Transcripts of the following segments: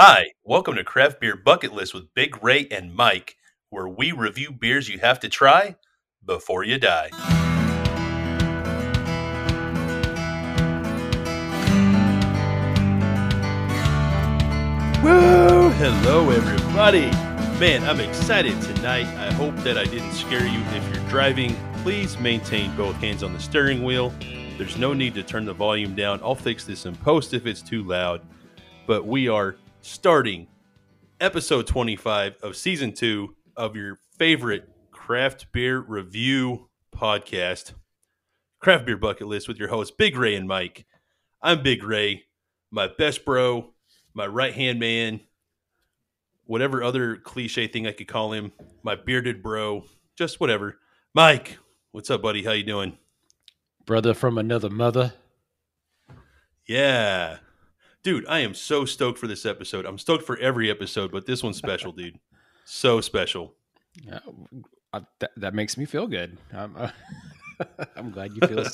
Hi, welcome to Craft Beer Bucket List with Big Ray and Mike, where we review beers you have to try before you die. Woo! Hello, everybody. Man, I'm excited tonight. I hope that I didn't scare you. If you're driving, please maintain both hands on the steering wheel. There's no need to turn the volume down. I'll fix this in post if it's too loud. But we are starting episode 25 of season two of your favorite craft beer review podcast, Craft Beer Bucket List, with your hosts, Big Ray and Mike. I'm Big Ray, my best bro, my right hand man, whatever other cliche thing I could call him, my bearded bro, just whatever. Mike, what's up, buddy? How you doing? Brother from another mother. Yeah. Dude, I am so stoked for this episode. I'm stoked for every episode, but this one's special, dude. So special. Uh, uh, that, that makes me feel good. I'm, uh, I'm glad you feel.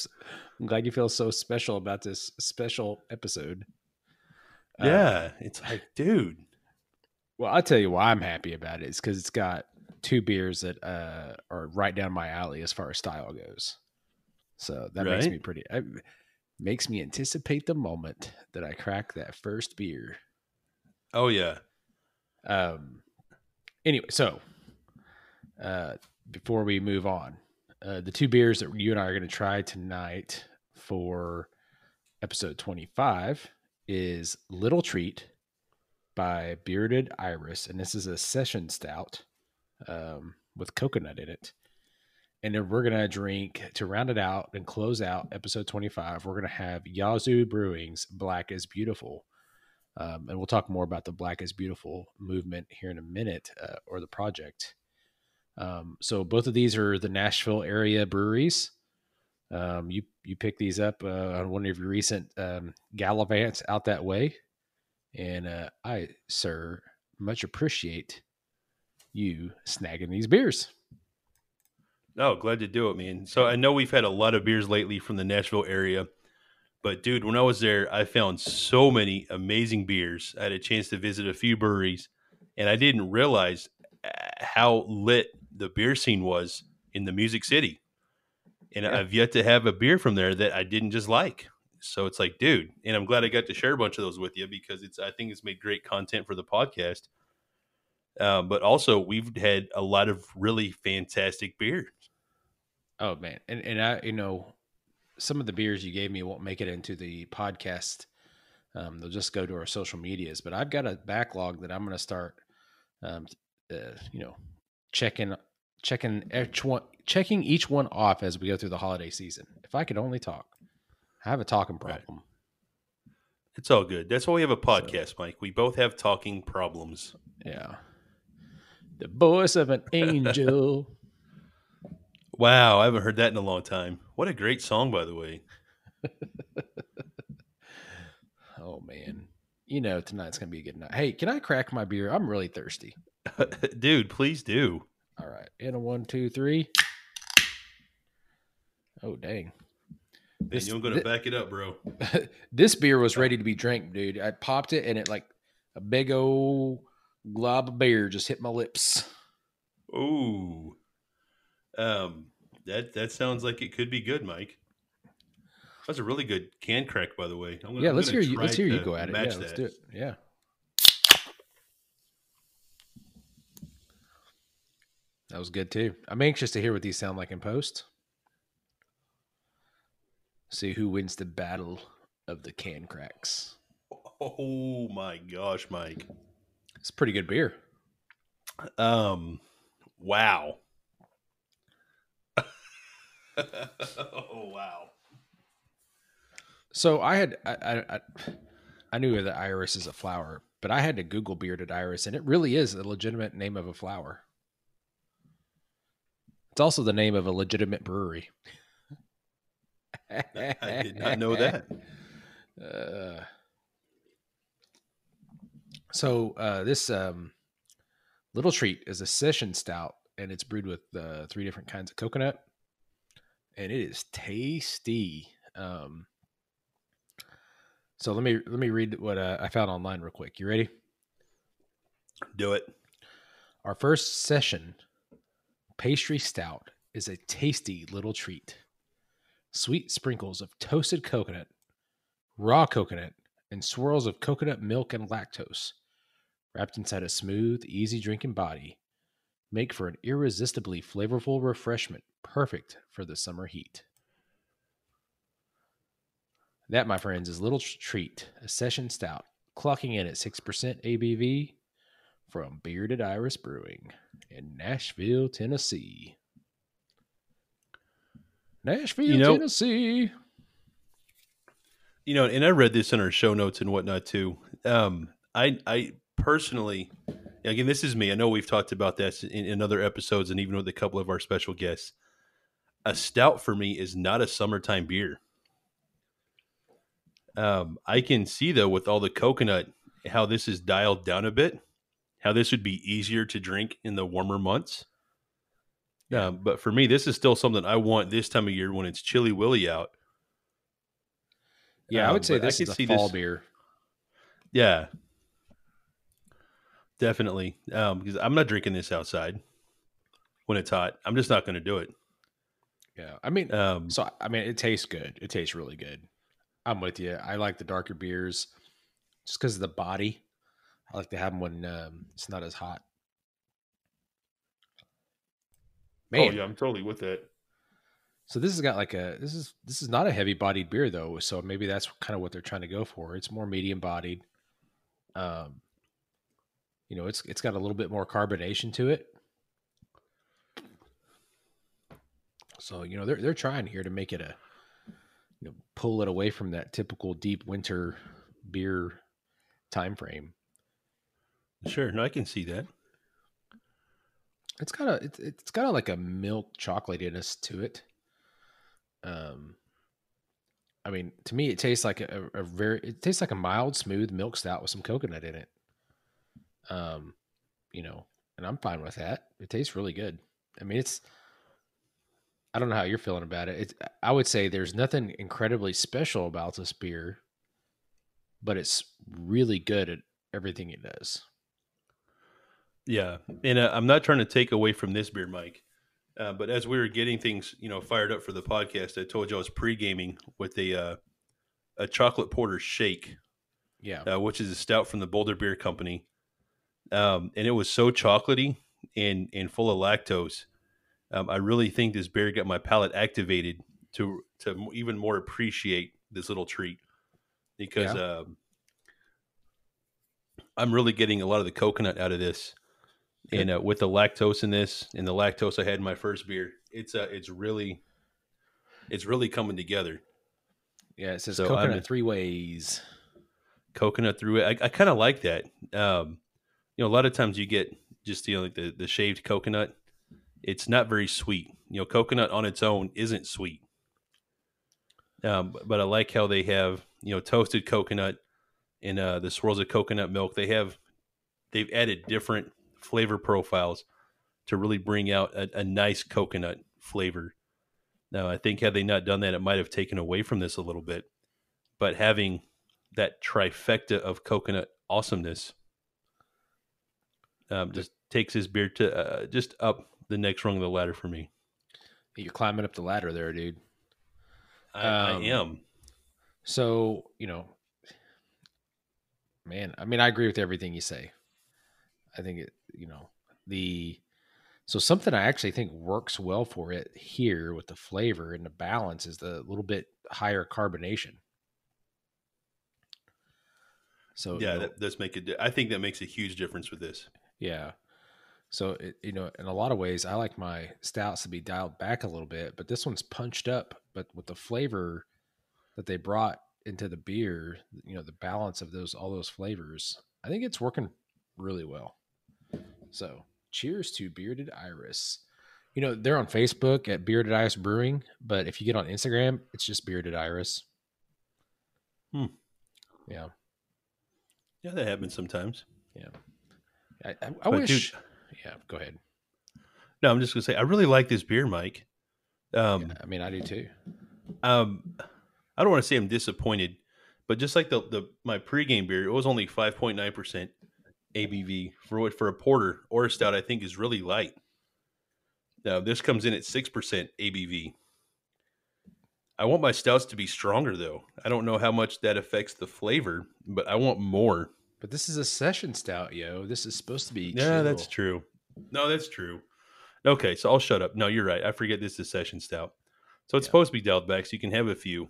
I'm glad you feel so special about this special episode. Uh, yeah, it's like, dude. Well, I'll tell you why I'm happy about it. Is because it's got two beers that uh, are right down my alley as far as style goes. So that right? makes me pretty. I, makes me anticipate the moment that I crack that first beer. Oh yeah. Um. Anyway, so uh, before we move on, uh, the two beers that you and I are going to try tonight for episode twenty-five is Little Treat by Bearded Iris, and this is a session stout um, with coconut in it and then we're gonna drink to round it out and close out episode 25 we're gonna have yazoo brewing's black is beautiful um, and we'll talk more about the black is beautiful movement here in a minute uh, or the project. Um, so both of these are the nashville area breweries. Um, you you pick these up uh, on one of your recent um, gallivants out that way. And uh, i sir much appreciate you snagging these beers Oh, glad to do it, man. So I know we've had a lot of beers lately from the Nashville area, but dude, when I was there, I found so many amazing beers. I had a chance to visit a few breweries, and I didn't realize uh, how lit the beer scene was in the Music City. And yeah. I've yet to have a beer from there that I didn't just like. So it's like, dude, and I'm glad I got to share a bunch of those with you because it's I think it's made great content for the podcast. Uh, but also, we've had a lot of really fantastic beers. Oh man, and and I, you know, some of the beers you gave me won't make it into the podcast. Um, they'll just go to our social medias. But I've got a backlog that I'm going to start, um, uh, you know, checking checking each one checking each one off as we go through the holiday season. If I could only talk, I have a talking problem. Right. It's all good. That's why we have a podcast, so, Mike. We both have talking problems. Yeah. The voice of an angel. Wow, I haven't heard that in a long time. What a great song, by the way. oh man, you know tonight's gonna be a good night. Hey, can I crack my beer? I'm really thirsty. Dude, please do. All right, in a one, two, three. Oh dang. This, you're gonna th- back it up, bro. this beer was ready to be drank, dude. I popped it and it like a big old glob of beer just hit my lips. Ooh. Um, that that sounds like it could be good, Mike. That's a really good can crack, by the way. Gonna, yeah, let's hear you. Let's hear you go at it. Yeah, that. let's do it. Yeah. That was good too. I'm anxious to hear what these sound like in post. See who wins the battle of the can cracks. Oh my gosh, Mike. It's pretty good beer. Um wow. oh wow! So I had I, I I knew that iris is a flower, but I had to Google bearded iris, and it really is a legitimate name of a flower. It's also the name of a legitimate brewery. I did not know that. Uh, so uh, this um, little treat is a session stout, and it's brewed with uh, three different kinds of coconut, and it is tasty. Um, So let me let me read what uh, I found online real quick. You ready? Do it. Our first session pastry stout is a tasty little treat. Sweet sprinkles of toasted coconut, raw coconut, and swirls of coconut milk and lactose, wrapped inside a smooth, easy drinking body, make for an irresistibly flavorful refreshment perfect for the summer heat. That, my friends, is Little Treat, a session stout, clocking in at 6% ABV from Bearded Iris Brewing in Nashville, Tennessee. Nashville, You know- Tennessee. You know, and I read this in our show notes and whatnot too. Um, I I personally, again, this is me. I know we've talked about this in, in other episodes and even with a couple of our special guests. A stout for me is not a summertime beer. Um, I can see though with all the coconut how this is dialed down a bit, how this would be easier to drink in the warmer months. Um, but for me, this is still something I want this time of year when it's chilly willy out. Yeah, I Um, would say but I this is a fall this- beer. Yeah, definitely. Um, because I'm not drinking this outside when it's hot. I'm just not going to do it. Yeah, I mean, Um, so I mean, it tastes good. It tastes really good. I'm with you. I like the darker beers just because of the body. I like to have them when um, it's not as hot. Man, oh yeah, I'm totally with that. so this has got like a this is this is not a heavy bodied beer though. So maybe that's kind of what they're trying to go for. It's more medium bodied. Um, you know, it's it's got a little bit more carbonation to it. So you know they're they're trying here to make it a you know pull it away from that typical deep winter beer time frame. Sure, no, I can see that. It's got a it's it's got a, like a milk chocolatiness to it. Um, I mean, to me, it tastes like a, a very it tastes like a mild, smooth milk stout with some coconut in it. Um, you know, and I'm fine with that. It tastes really good. I mean, it's. I don't know how you're feeling about it. It's, I would say there's nothing incredibly special about this beer, but it's really good at everything it does. Yeah, and uh, I'm not trying to take away from this beer, Mike. Uh, but as we were getting things, you know, fired up for the podcast, I told you I was pre-gaming with a uh, a chocolate porter shake, Yeah. uh, which is a stout from the Boulder Beer Company, um, and it was so chocolatey and and full of lactose. Um, I really think this beer got my palate activated to to even more appreciate this little treat because um, I'm really getting a lot of the coconut out of this, Good. and uh, with the lactose in this and the lactose I had in my first beer, it's uh, it's really it's really coming together. Yeah. It says So I'm coconut three ways. coconut through it. I, I kind of like that. Um, you know, a lot of times you get just you know like the the shaved coconut. It's not very sweet. You know, coconut on its own isn't sweet. Um, but- I like how they have you know toasted coconut and uh, the swirls of coconut milk. They have they've added different flavor profiles to really bring out a, a nice coconut flavor. Now, I think had they not done that, it might have taken away from this a little bit. But having that trifecta of coconut awesomeness um, just takes his beer to uh, just up the next rung of the ladder for me. You're climbing up the ladder there, dude. I, Um, I am. So, you know, man, I mean, I agree with everything you say. I think it, you know, the so something I actually think works well for it here with the flavor and the balance is the little bit higher carbonation. So, you Yeah, know, that does make it. I think that makes a huge difference with this. Yeah. So it, you know, in a lot of ways, I like my stouts to be dialed back a little bit, but this one's punched up. But with the flavor that they brought into the beer, you know, the balance of those all those flavors, I think it's working really well. So, cheers to Bearded Iris. You know, they're on Facebook at Bearded Iris Brewing, but if you get on Instagram, it's just Bearded Iris. Hmm. Yeah. Yeah, that happens sometimes. I, I, I But dude- wish. Yeah. Go ahead. No, I'm just gonna say I really like this beer, Mike. Um, I mean, I do too. um, I don't want to say I'm disappointed, But just like the the my pregame beer, it was only five point nine percent ABV for what for a porter or a stout. I think is really light. Now this comes in at six percent ABV. I want my stouts to be stronger though. I don't know how much that affects the flavor, but I want more. But this is a session stout, yo. This is supposed to be. Yeah, that's true. No, that's true. Okay, so I'll shut up. No, you're right. I forget this is session stout. So it's Yeah. supposed to be dialed back, so you can have a few.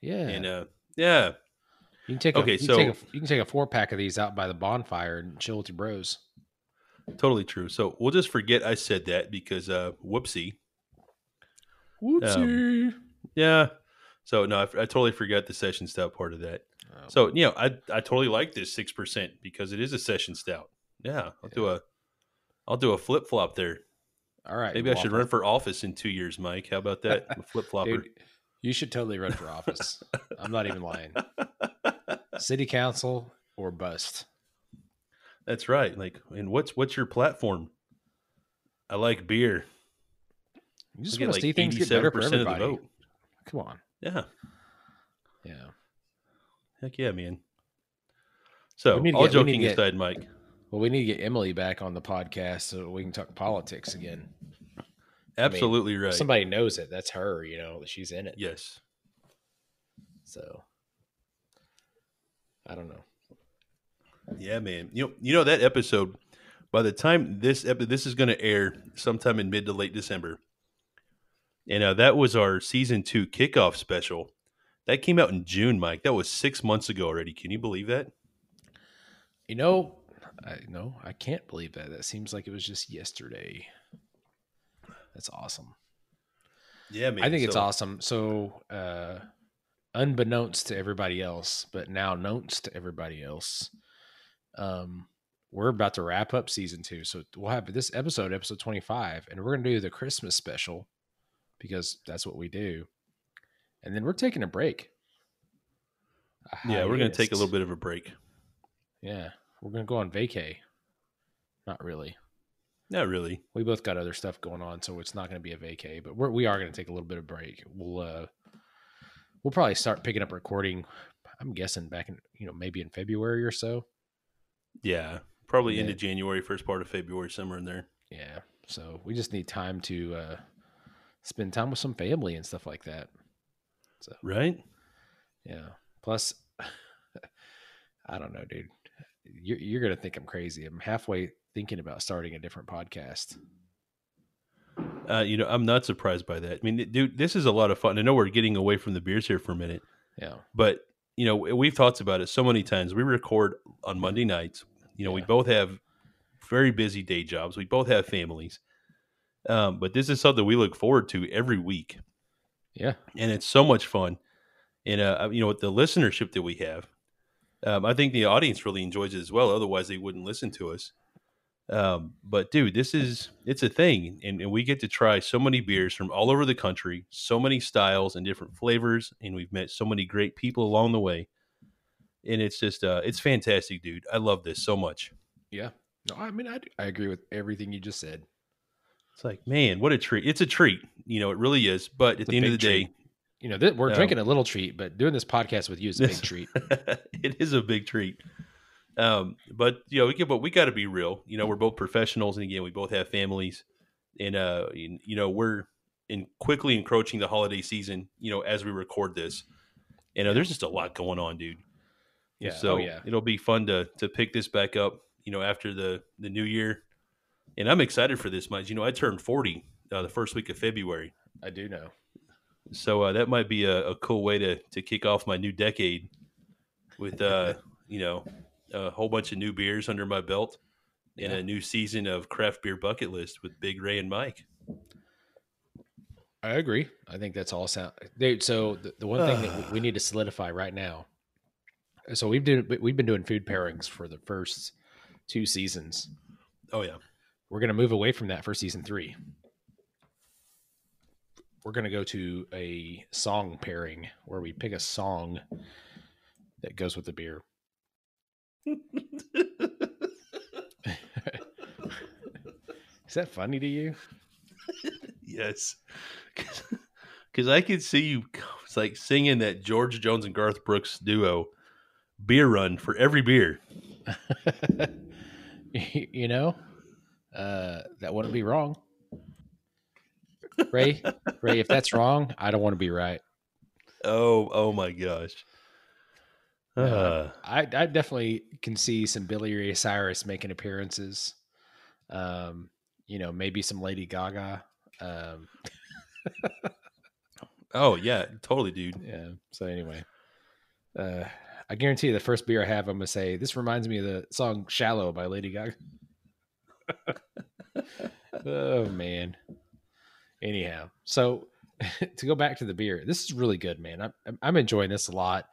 Yeah. And uh, yeah, you can take. okay, A, you, so- can take a, you can take a four pack of these out by the bonfire and chill with your bros. totally true. So we'll just forget I said that because uh, whoopsie. Whoopsie. Yeah. So no, I totally forgot the session stout part of that. Oh, So you know, I I totally like this six percent because it is a session stout. Yeah, I'll do a I'll do a flip flop there. all right. Maybe I should run for office in two years, Mike. How about that? Flip flopper. You should totally run for office. I'm not even lying. City council or bust. That's right. Like, and what's what's your platform? I like beer. You just want to like see things get better for 87% of the everybody. vote. Come on. Yeah, Yeah. heck yeah, man. So, all get- we need to joking aside, Mike. Well, we need to get Emily back on the podcast so we can talk politics again. Absolutely right. Somebody knows it. That's her. You know, she's in it. yes. So I don't know. Yeah, man. You know, you know that episode. By the time this epi- this is going to air sometime in mid to late December, and uh, that was our season two kickoff special. That came out in June, Mike. That was six months ago already. Can you believe that? You know, I no, I can't believe that. That seems like it was just yesterday. That's awesome. Yeah, man. I think it's awesome. So, uh, unbeknownst to everybody else, but now knownst to everybody else, um, we're about to wrap up season two. So we'll have this episode, episode twenty-five, and we're gonna do the Christmas special because that's what we do. And then we're taking a break. A Yeah, we're going to take a little bit of a break. Yeah, we're gonna go on vacay. Not really. Not really. We both got other stuff going on, so it's not going to be a vacay. But we're, we are going to take a little bit of break. We'll uh, we'll probably start picking up recording. I'm guessing back in you know maybe in February or so. Yeah, probably Yeah. into January, first part of February, somewhere in there. Yeah. So we just need time to uh, spend time with some family and stuff like that. So Right? yeah. Plus, I don't know, dude. You're you're gonna think I'm crazy. I'm halfway thinking about starting a different podcast. Uh, you know, I'm not surprised by that. I mean, dude, this is a lot of fun. I know we're getting away from the beers here for a minute, Yeah. but you know, we've talked about it so many times. We record on Monday nights. You know, we both have very busy day jobs. We both have families. Um, but this is something we look forward to every week, Yeah. and it's so much fun. And uh, you know, with the listenership that we have, um, I think the audience really enjoys it as well. Otherwise, they wouldn't listen to us. Um, but dude, this is it's a thing, and, and we get to try so many beers from all over the country, so many styles and different flavors, and we've met so many great people along the way. And it's just uh, it's fantastic, dude. I love this so much. Yeah. No, I mean, I, I agree with everything you just said. It's like, man, what a treat! It's a treat, you know, it really is. But at It's the end of the big day, treat. You know, th- we're drinking a little treat, but doing this podcast with you is a big treat. it is a big treat. Um, but you know, we get, but we got to be real. You know, we're both professionals, and again, we both have families, and uh, you you know, we're in quickly encroaching the holiday season. You know, as we record this, and uh, there's just a lot going on, dude. Yeah. So oh, yeah. it'll be fun to to pick this back up. You know, after the the new year, and I'm excited for this, Mike. You know, I turned 40 uh, the first week of February. I do know. So uh, that might be a, a cool way to to kick off my new decade with uh, you know a whole bunch of new beers under my belt and Yeah. a new season of craft beer bucket list with Big Ray and Mike. I agree. I think that's all sound, dude. So the, the one thing that we- need to solidify right now. So we've been we've been doing food pairings for the first two seasons. Oh yeah, We're going to move away from that for season three. We're going to go to a song pairing where we pick a song that goes with the beer. Is that funny to you? yes, because I could see you. It's like singing that George Jones and Garth Brooks duo beer run for every beer. you know, uh, that wouldn't be wrong. Ray, Ray, if that's wrong, I don't want to be right. Oh, oh my gosh. Uh, I, I definitely can see some Billy Ray Cyrus making appearances. Um, you know, maybe some Lady Gaga. Um, oh yeah, totally, dude. Yeah. So anyway, uh, I guarantee you the first beer I have, I'm gonna say this reminds me of the song "Shallow" by Lady Gaga. oh man. Anyhow, so to go back to the beer, this is really good, man. I'm I'm enjoying this a lot.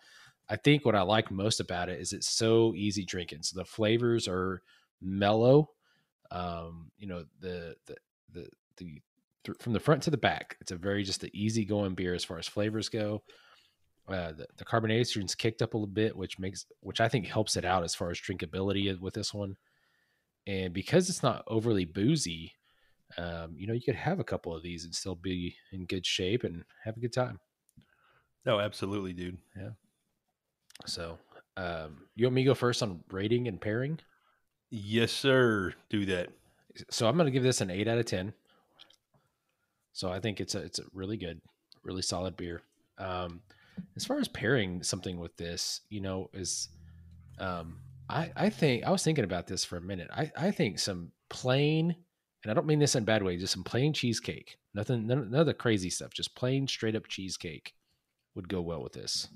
I think what I like most about it is it's so easy drinking. So the flavors are mellow. Um, you know, the the the the from the front to the back, it's a very just the easy going beer as far as flavors go. Uh, the, the carbonation's kicked up a little bit, which makes which I think helps it out as far as drinkability with this one. And because it's not overly boozy, um, you know, you could have a couple of these and still be in good shape and have a good time. No, absolutely, dude. Yeah. So, um, you want me to go first on rating and pairing? Yes, sir. Do that. So I'm going to give this an eight out of ten. So I think it's a it's a really good, really solid beer. Um, as far as pairing something with this, you know, is um, I I think I was thinking about this for a minute. I I think some plain, and I don't mean this in bad way, just some plain cheesecake. Nothing, none, none of the crazy stuff. Just plain, straight up cheesecake would go well with this.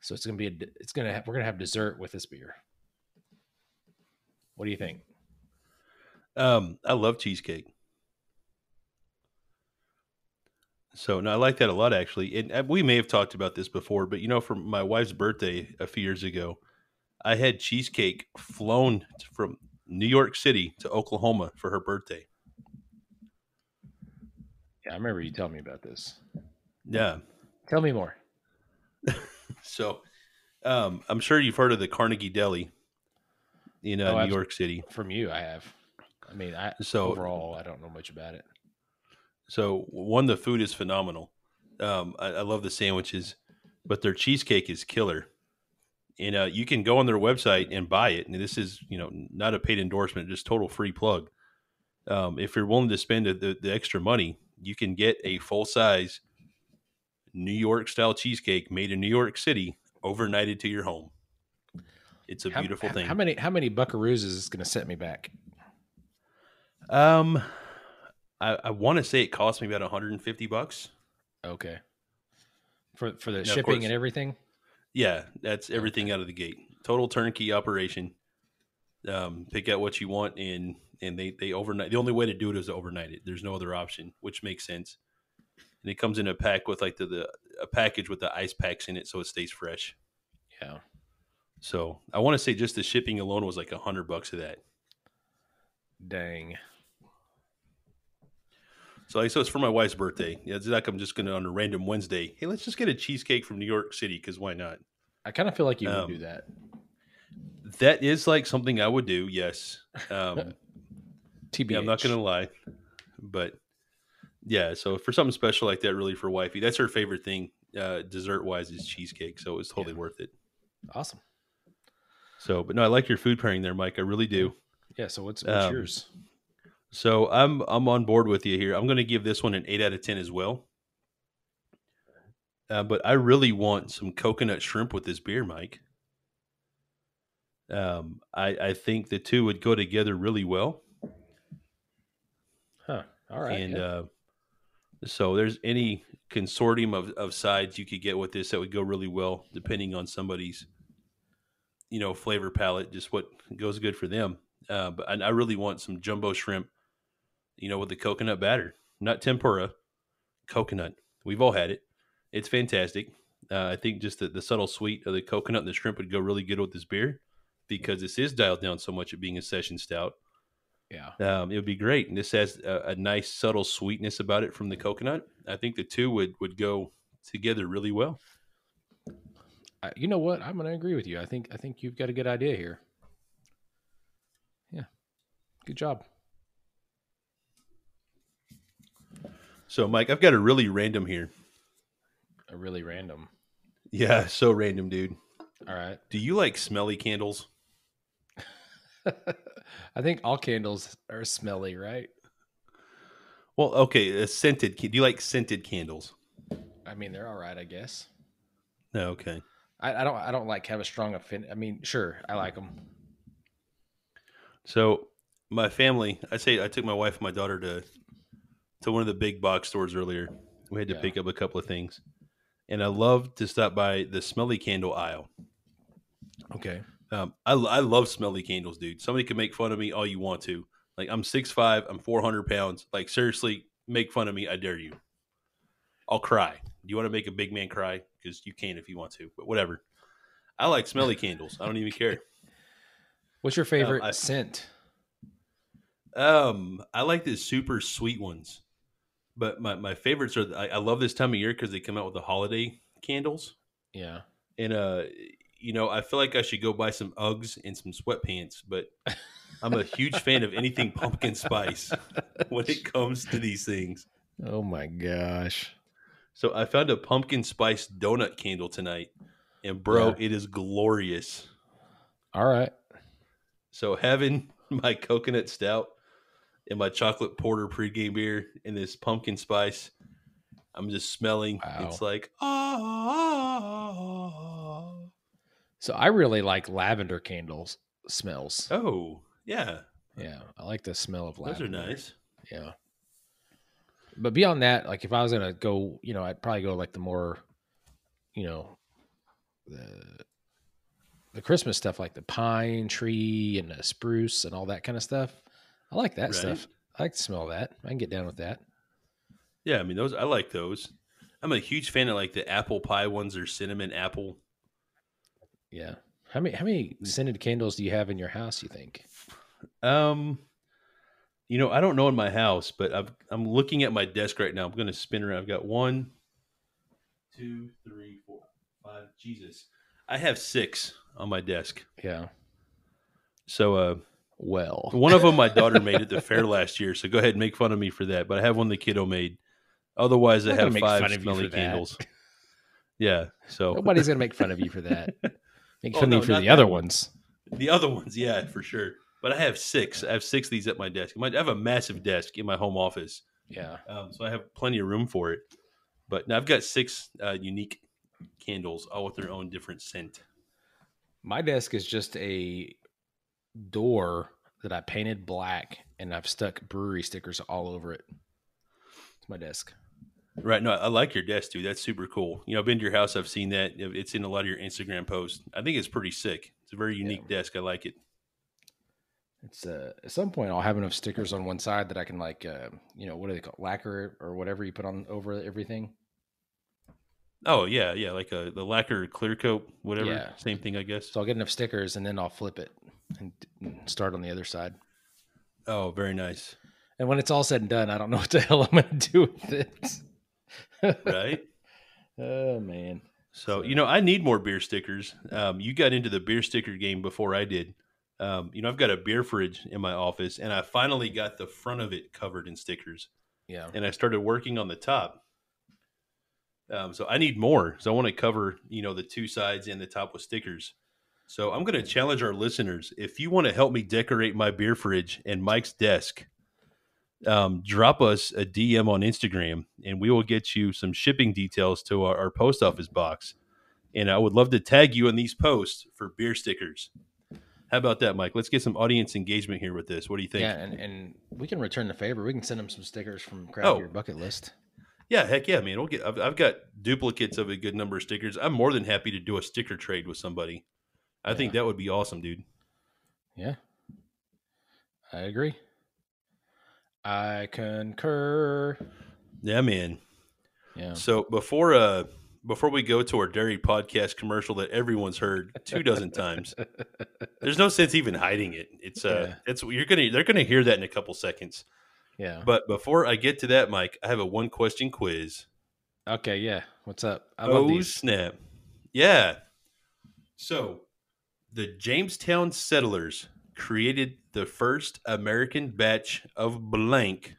So it's gonna be a, it's gonna we're gonna have dessert with this beer. What do you think? Um, I love cheesecake. So no, I like that a lot actually. And uh, we may have talked about this before, but you know, for my wife's birthday a few years ago, I had cheesecake flown from New York City to Oklahoma for her birthday. Yeah, I remember you telling me about this. Yeah. Tell me more. so, um, I'm sure you've heard of the Carnegie Deli in uh, oh, New York City. From you, I have. I mean, I so overall, I don't know much about it. So one, the food is phenomenal. Um, I, I, love the sandwiches, but their cheesecake is killer. And uh, you can go on their website and buy it. And this is, you know, not a paid endorsement, just total free plug. Um, if you're willing to spend the, the extra money, you can get a full size New York style cheesecake made in New York City, overnighted to your home. It's a how, beautiful thing. How many how many buckaroos is this going to set me back? Um, I, I want to say it cost me about 150 bucks. Okay. For for the now, shipping course, and everything. Yeah, that's everything okay. out of the gate. Total turnkey operation. Um, pick out what you want and and they they overnight. The only way to do it is to overnight it. There's no other option, which makes sense. And it comes in a pack with like the, the a package with the ice packs in it, so it stays fresh. Yeah. So I want to say just the shipping alone was like a hundred bucks of that. Dang. So, so it's for my wife's birthday. Yeah, it's like I'm just gonna on a random Wednesday. Hey, let's just get a cheesecake from New York City because why not? I kind of feel like you um, would do that. That is like something I would do. Yes. Um, TBH. Yeah, I'm not gonna lie, but yeah. So for something special like that, really for wifey, that's her favorite thing, uh, dessert wise, is cheesecake. So it's totally yeah. worth it. Awesome. So, but no, I like your food pairing there, Mike. I really do. Yeah. So what's, what's um, yours? So I'm I'm on board with you here. I'm going to give this one an eight out of ten as well. Uh, but I really want some coconut shrimp with this beer, Mike. Um, I I think the two would go together really well. Huh. All right. And yeah. uh, so there's any consortium of, of sides you could get with this that would go really well, depending on somebody's, you know, flavor palette, just what goes good for them. Uh, but I, I really want some jumbo shrimp you know, with the coconut batter, not tempura, coconut. We've all had it. It's fantastic. Uh, I think just the, the subtle sweet of the coconut and the shrimp would go really good with this beer because this is dialed down so much at being a session stout. Yeah. Um, it would be great. And this has a, a, nice subtle sweetness about it from the coconut. I think the two would, would go together really well. Uh, you know what? I'm going to agree with you. I think, I think you've got a good idea here. Yeah. Good job. So, Mike, I've got a really random here. a really random. Yeah, so random, dude. All right. Do you like smelly candles? I think all candles are smelly, right? Well, okay, uh, scented. Do you like scented candles? I mean, they're all right, I guess. No, okay. I, I don't. I don't like have a strong affinity. I mean, sure, I like them. So my family, I say, I took my wife and my daughter to to one of the big box stores earlier. We had to Yeah. pick up a couple of things, and I love to stop by the smelly candle aisle. Okay. Um, I, I love smelly candles, dude. Somebody can make fun of me all you want to. Like I'm six five, I'm four hundred pounds. Like seriously, make fun of me. I dare you. I'll cry. Do you want to make a big man cry? Because you can if you want to, but whatever. I like smelly candles. I don't even care. What's your favorite I- scent? Um, I like the super sweet ones, but my, my favorites are. I, I love this time of year because they come out with the holiday candles, Yeah. and uh, you know, I feel like I should go buy some Uggs and some sweatpants, but I'm a huge fan of anything pumpkin spice when it comes to these things. Oh my gosh. So I found a pumpkin spice donut candle tonight, and bro, Yeah. it is glorious. All right. So having my coconut stout and my chocolate porter pregame beer and this pumpkin spice, I'm just smelling. Wow. It's like ah. So I really like lavender candles smells. Oh yeah, Yeah, I like the smell of lavender. those are nice. Yeah. But beyond that, like if I was gonna go, you know, I'd probably go like the more, you know, the the Christmas stuff, like the pine tree and the spruce and all that kind of stuff. I like that Right. stuff. I like to smell that. I can get down with that. Yeah, I mean those. I like those. I'm a huge fan of like the apple pie ones or cinnamon apple. Yeah. How many how many scented candles do you have in your house? You think? Um, you know, I don't know in my house, but I've, I'm looking at my desk right now. I'm going to spin around. I've got one, two, three, four, five. Jesus, I have six on my desk. Yeah. So, uh, Well, one of them my daughter made at the fair last year. So go ahead and make fun of me for that. But I have one the kiddo made. Otherwise, I I'm not gonna have five fun of you smelly candles. Yeah. So nobody's gonna make fun of you for that. Make Oh, fun no, of you for the that other one. ones. The other ones, yeah, for sure. But I have six. I have six of these at my desk. I have a massive desk in my home office, Yeah. um, so I have plenty of room for it. But now I've got six uh, unique candles, all with their own different scent. My desk is just a door that I painted black and I've stuck brewery stickers all over it. It's my desk. Right? No, I like your desk, dude. That's super cool. You know, I've been to your house. I've seen that. It's in a lot of your Instagram posts. I think it's pretty sick. It's a very unique desk. I like it. It's uh, at some point I'll have enough stickers on one side that I can like uh, you know what do they call lacquer or whatever you put on over everything. Oh yeah, yeah, like a the lacquer clear coat, whatever. Yeah. Same thing, I guess. So I'll get enough stickers and then I'll flip it and, start on the other side. Oh, very nice. And when it's all said and done, I don't know what the hell I'm going to do with it. Right. oh man. So, you know, I need more beer stickers. Um, you got into the beer sticker game before I did. Um, you know, I've got a beer fridge in my office, and I finally got the front of it covered in stickers, Yeah. and I started working on the top. Um, so I need more. So I want to cover, you know, the two sides and the top with stickers. So I'm going to challenge our listeners. If you want to help me decorate my beer fridge and Mike's desk, um, drop us a DM on Instagram, and we will get you some shipping details to our, our post office box. And I would love to tag you in these posts for beer stickers. How about that, Mike? Let's get some audience engagement here with this. What do you think? Yeah, and, and we can return the favor. We can send them some stickers from Craft Oh. Beer Bucket List. Yeah, heck yeah, man. We'll get. I've, I've got duplicates of a good number of stickers. I'm more than happy to do a sticker trade with somebody. I think that would be awesome, dude. Yeah. I agree. I concur. Yeah, man. Yeah. So before uh before we go to our dairy podcast commercial that everyone's heard two dozen times, there's no sense even hiding it. It's uh Yeah. it's you're gonna they're gonna hear that in a couple seconds. Yeah. But before I get to that, Mike, I have a one question quiz. Okay, yeah. What's up? I oh snap! Yeah. So, the Jamestown settlers created the first American batch of blank.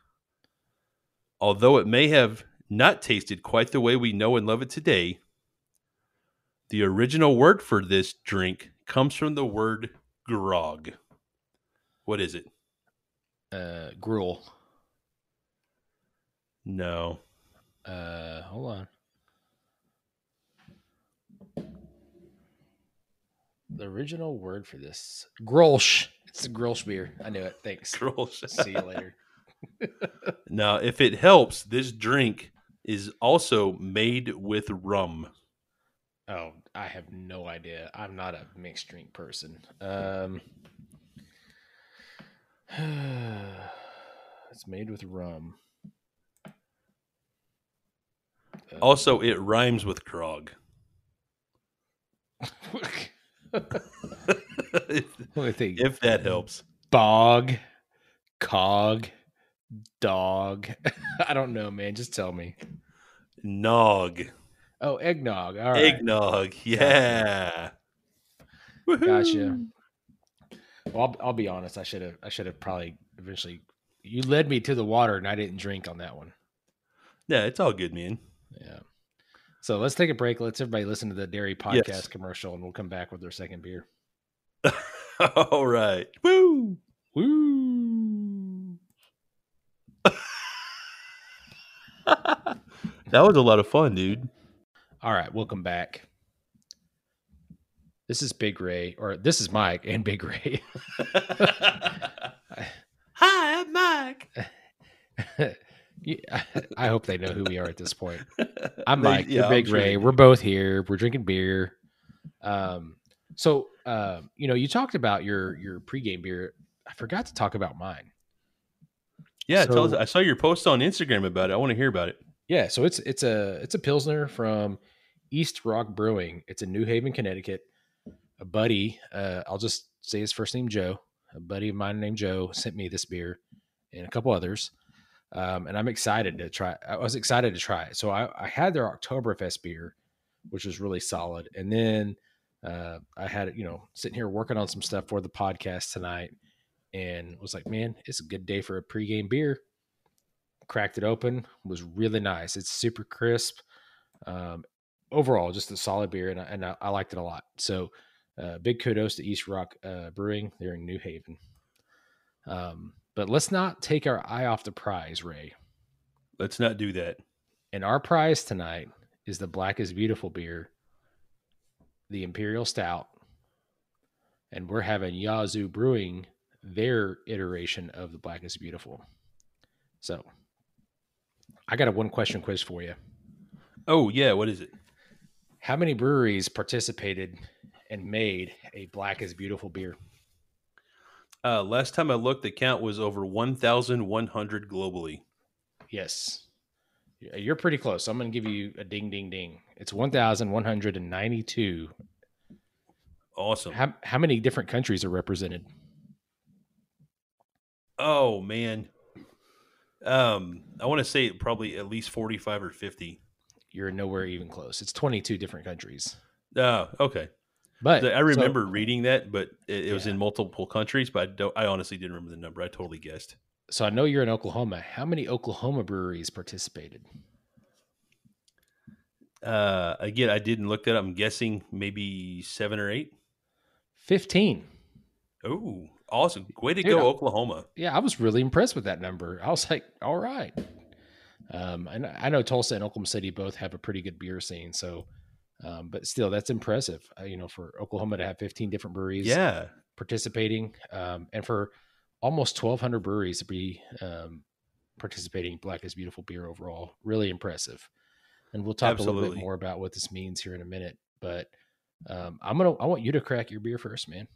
Although it may have not tasted quite the way we know and love it today. The original word for this drink comes from the word grog. What is it? Uh, gruel. No. Uh, hold on. The original word for this Grolsch. It's a Grolsch beer. I knew it. Thanks. Grolsch. See you later. now, if it helps, this drink is also made with rum. Oh, I have no idea. I'm not a mixed drink person. Um, it's made with rum. Uh, Also, it rhymes with grog. if, Let me think. if that helps. Bog, cog, dog. I don't know, man. Just tell me. Nog. Oh, eggnog. All right. Eggnog. Yeah. Gotcha. Woohoo. Well, I'll, I'll be honest. I should have. I should have probably eventually. You led me to the water, and I didn't drink on that one. Yeah, it's all good, man. Yeah. So let's take a break. Let's everybody listen to the dairy podcast Yes. commercial, and we'll come back with our second beer. all right. Woo. Woo! That was a lot of fun, dude. All right, welcome back. This is Big Ray, or this is Mike and Big Ray. Hi, I'm Mike. I hope they know who we are at this point. I'm They- Mike. yeah, you're Big sure Ray. We're both here. We're drinking beer. Um, so um, you know, you talked about your your pregame beer. I forgot to talk about mine. Yeah, tell us. I saw your post on Instagram about it. I want to hear about it. Yeah, so it's it's a it's a pilsner from East Rock Brewing. It's in New Haven, Connecticut. A buddy, uh, I'll just say his first name Joe. A buddy of mine named Joe sent me this beer and a couple others, um, and I'm excited to try. I was excited to try it. So I, I had their Oktoberfest beer, which was really solid, and then uh, I had you know, sitting here working on some stuff for the podcast tonight, and was like, man, it's a good day for a pregame beer. Cracked it open was really nice. It's super crisp um, overall just a solid beer and I, and I, I liked it a lot. So uh, big kudos to east rock uh, brewing. They're in new haven. Um, but let's not take our eye off the prize ray Let's not do that. and our prize tonight is the black is beautiful beer the imperial stout and we're having yazoo brewing their iteration of the black is beautiful so i got a one question quiz for you Oh yeah, what is it? How many breweries participated and made a black is beautiful beer? Uh, last time I looked, the count was over 1,100 globally. Yes. You're pretty close. I'm going to give you a ding, ding, ding. It's 1,192. Awesome. How, how many different countries are represented? Oh man. Um, I want to say probably at least 45 or 50. You're nowhere even close. It's 22 different countries. Oh, okay. But I so- remember reading that, but it, it was in multiple countries. But I don't. I honestly didn't remember the number. I totally guessed. So, I know you're in Oklahoma. How many Oklahoma breweries participated? Uh, again, I didn't look that up. I'm guessing maybe seven or eight. 15. Oh, awesome! Way to Dude, go, I- Oklahoma. Yeah, I was really impressed with that number. I was like, all right. Um, and I know Tulsa and Oklahoma City both have a pretty good beer scene. So, um, but still, that's impressive. Uh, you know, for Oklahoma to have 15 different breweries Yeah, participating, um, and for almost 1,200 breweries to be um, participating Black is Beautiful beer overall, really impressive. And we'll talk a little bit more about what this means here in a minute. But um, I'm gonna, I want you to crack your beer first, man.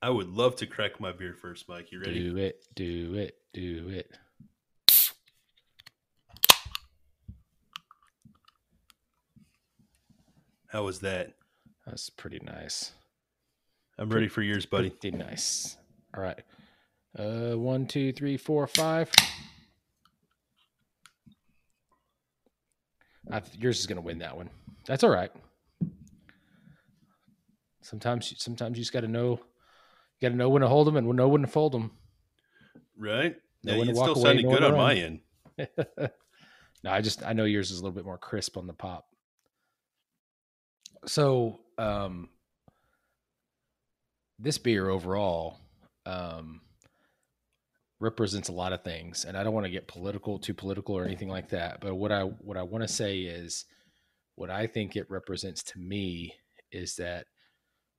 I would love to crack my beer first, Mike. You ready? Do it, do it, do it. How was that? That's pretty nice. I'm ready for yours, buddy. Pretty nice. All right. Uh, one, two, three, four, five. I, th- yours is gonna win that one. That's all right. Sometimes, sometimes you just got to know, got to know when to hold them and know when to fold them. Right? Know Yeah, when to walk still away, sounding good to on my end. No, I just I know yours is a little bit more crisp on the pop. So, um, this beer overall um, represents a lot of things, and I don't want to get political, too political, or anything like that. But what I what I want to say is, what I think it represents to me is that,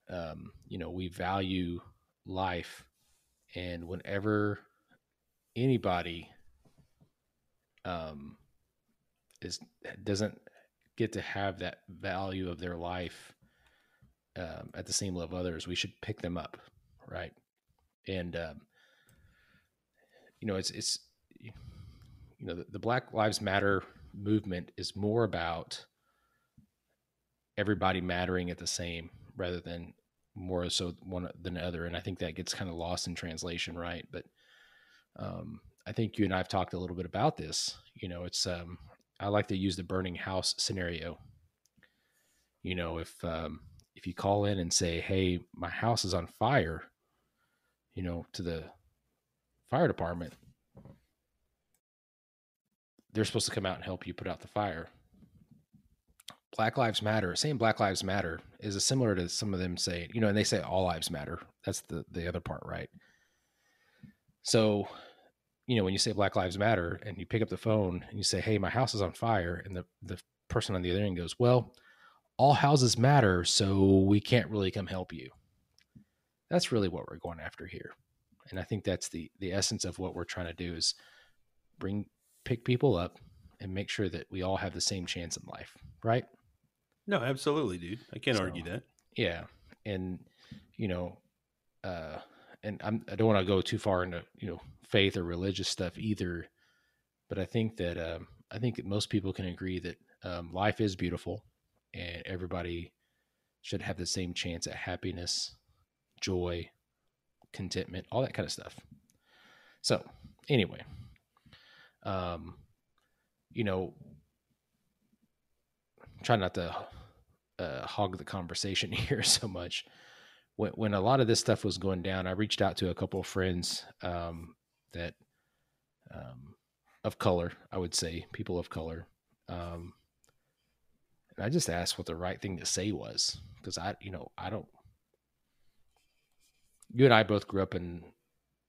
um, you know, we value life, and whenever anybody um, is doesn't get to have that value of their life um, at the same level others, we should pick them up, right? And um, you know, it's it's you know the, the Black Lives Matter movement is more about everybody mattering at the same rather than more so one than the other. And i think that gets kind of lost in translation right? But um, i think you and i've talked a little bit about this. You know it's um, i like to use the burning house scenario you know if um, if you call in and say, "Hey, my house is on fire," you know, to the fire department, they're supposed to come out and help you put out the fire. Black Lives Matter, saying Black Lives Matter is similar to some of them saying, you know, and they say all lives matter. That's the the other part, right? So, you know, when you say Black Lives Matter and you pick up the phone and you say, "Hey, my house is on fire," and the the person on the other end goes, "Well, all houses matter, so we can't really come help you. That's really what we're going after here. And I think that's the the essence of what we're trying to do is bring pick people up and make sure that we all have the same chance in life, right? No, absolutely, dude. I can't so, argue that. Yeah. And you know, uh and I'm I don't want to go too far into, you know, faith or religious stuff either, but I think that um I think that most people can agree that um, life is beautiful and everybody should have the same chance at happiness, joy, contentment, all that kind of stuff. So, anyway, um, you know, try not to uh, hog the conversation here so much. When, when a lot of this stuff was going down, I reached out to a couple of friends um, that um, of color, I would say, people of color, um, and I just asked what the right thing to say was because I, you know, I don't. You and I both grew up in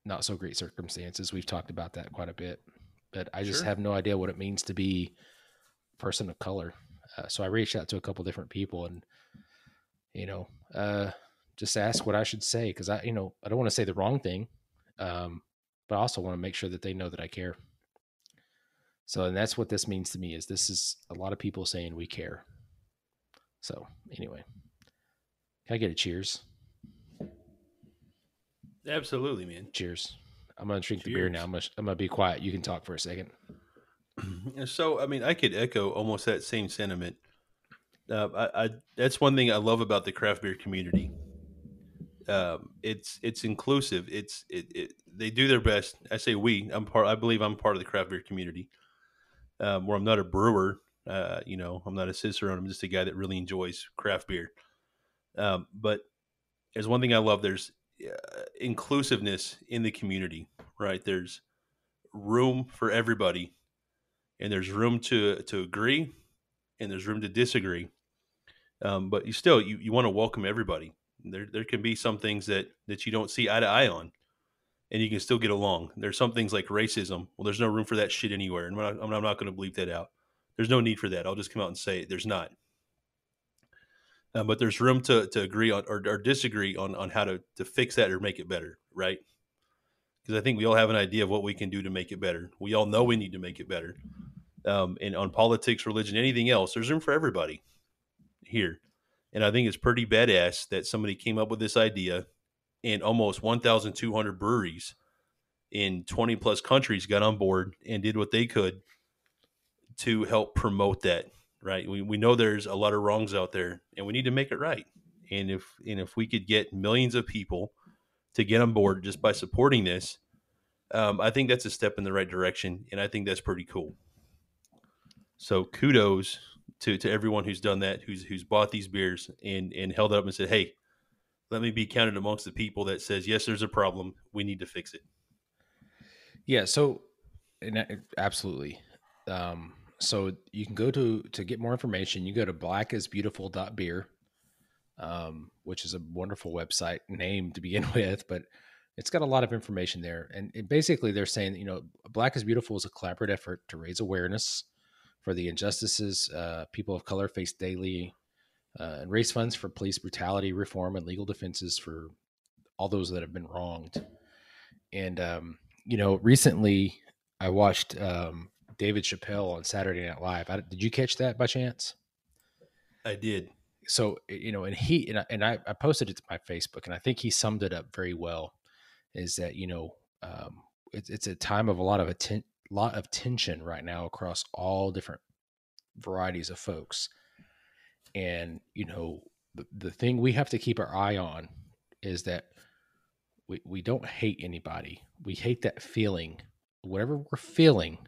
not so great circumstances. We've talked about that quite a bit, but I just sure. have no idea what it means to be a person of color. Uh, so I reached out to a couple different people and, you know, uh, just ask what I should say because I, you know, I don't want to say the wrong thing, um, but I also want to make sure that they know that I care. So, and that's what this means to me is this is a lot of people saying we care. So anyway, can I get a cheers? Absolutely, man. Cheers. I'm gonna drink cheers. the beer now. I'm gonna, I'm gonna be quiet. You can talk for a second. So, I mean, I could echo almost that same sentiment. Uh, I, I, that's one thing I love about the craft beer community. Um, it's it's inclusive. It's it, it they do their best. I say we. I'm part. I believe I'm part of the craft beer community. Um, where I'm not a brewer, uh, you know, I'm not a cicerone. I'm just a guy that really enjoys craft beer. Um, but there's one thing I love. There's uh, inclusiveness in the community, right? There's room for everybody, and there's room to to agree, and there's room to disagree. Um, but you still you, you want to welcome everybody. There there can be some things that that you don't see eye to eye on, and you can still get along. There's some things like racism. Well, there's no room for that shit anywhere, and I'm not, not going to bleep that out. There's no need for that. I'll just come out and say it. There's not. Uh, but there's room to, to agree on or, or, disagree on, on how to, to fix that or make it better, right? Because I think we all have an idea of what we can do to make it better. We all know we need to make it better. Um, and on politics, religion, anything else, there's room for everybody here. And I think it's pretty badass that somebody came up with this idea and almost 1,200 breweries in 20 plus countries got on board and did what they could to help promote that right? We, we know there's a lot of wrongs out there and we need to make it right. And if and if we could get millions of people to get on board just by supporting this um, i think that's a step in the right direction and i think that's pretty cool. So kudos to, to everyone who's done that who's who's bought these beers and and held up and said hey let me be counted amongst the people that says yes there's a problem we need to fix it yeah so and absolutely um so you can go to to get more information. You go to blackisbeautiful.beer, um, which is a wonderful website name to begin with, but it's got a lot of information there. And it, basically, they're saying you know, Black is Beautiful is a collaborative effort to raise awareness for the injustices uh, people of color face daily, uh, and raise funds for police brutality reform and legal defenses for all those that have been wronged. And um, you know, recently I watched um, David Chappelle on Saturday Night Live. I, did you catch that by chance? I did. So you know, and he and I, and I, I posted it to my Facebook, and I think he summed it up very well. Is that you know, um, it's it's a time of a lot of atten- lot of tension right now across all different varieties of folks, and you know, the, the thing we have to keep our eye on is that we we don't hate anybody. We hate that feeling, whatever we're feeling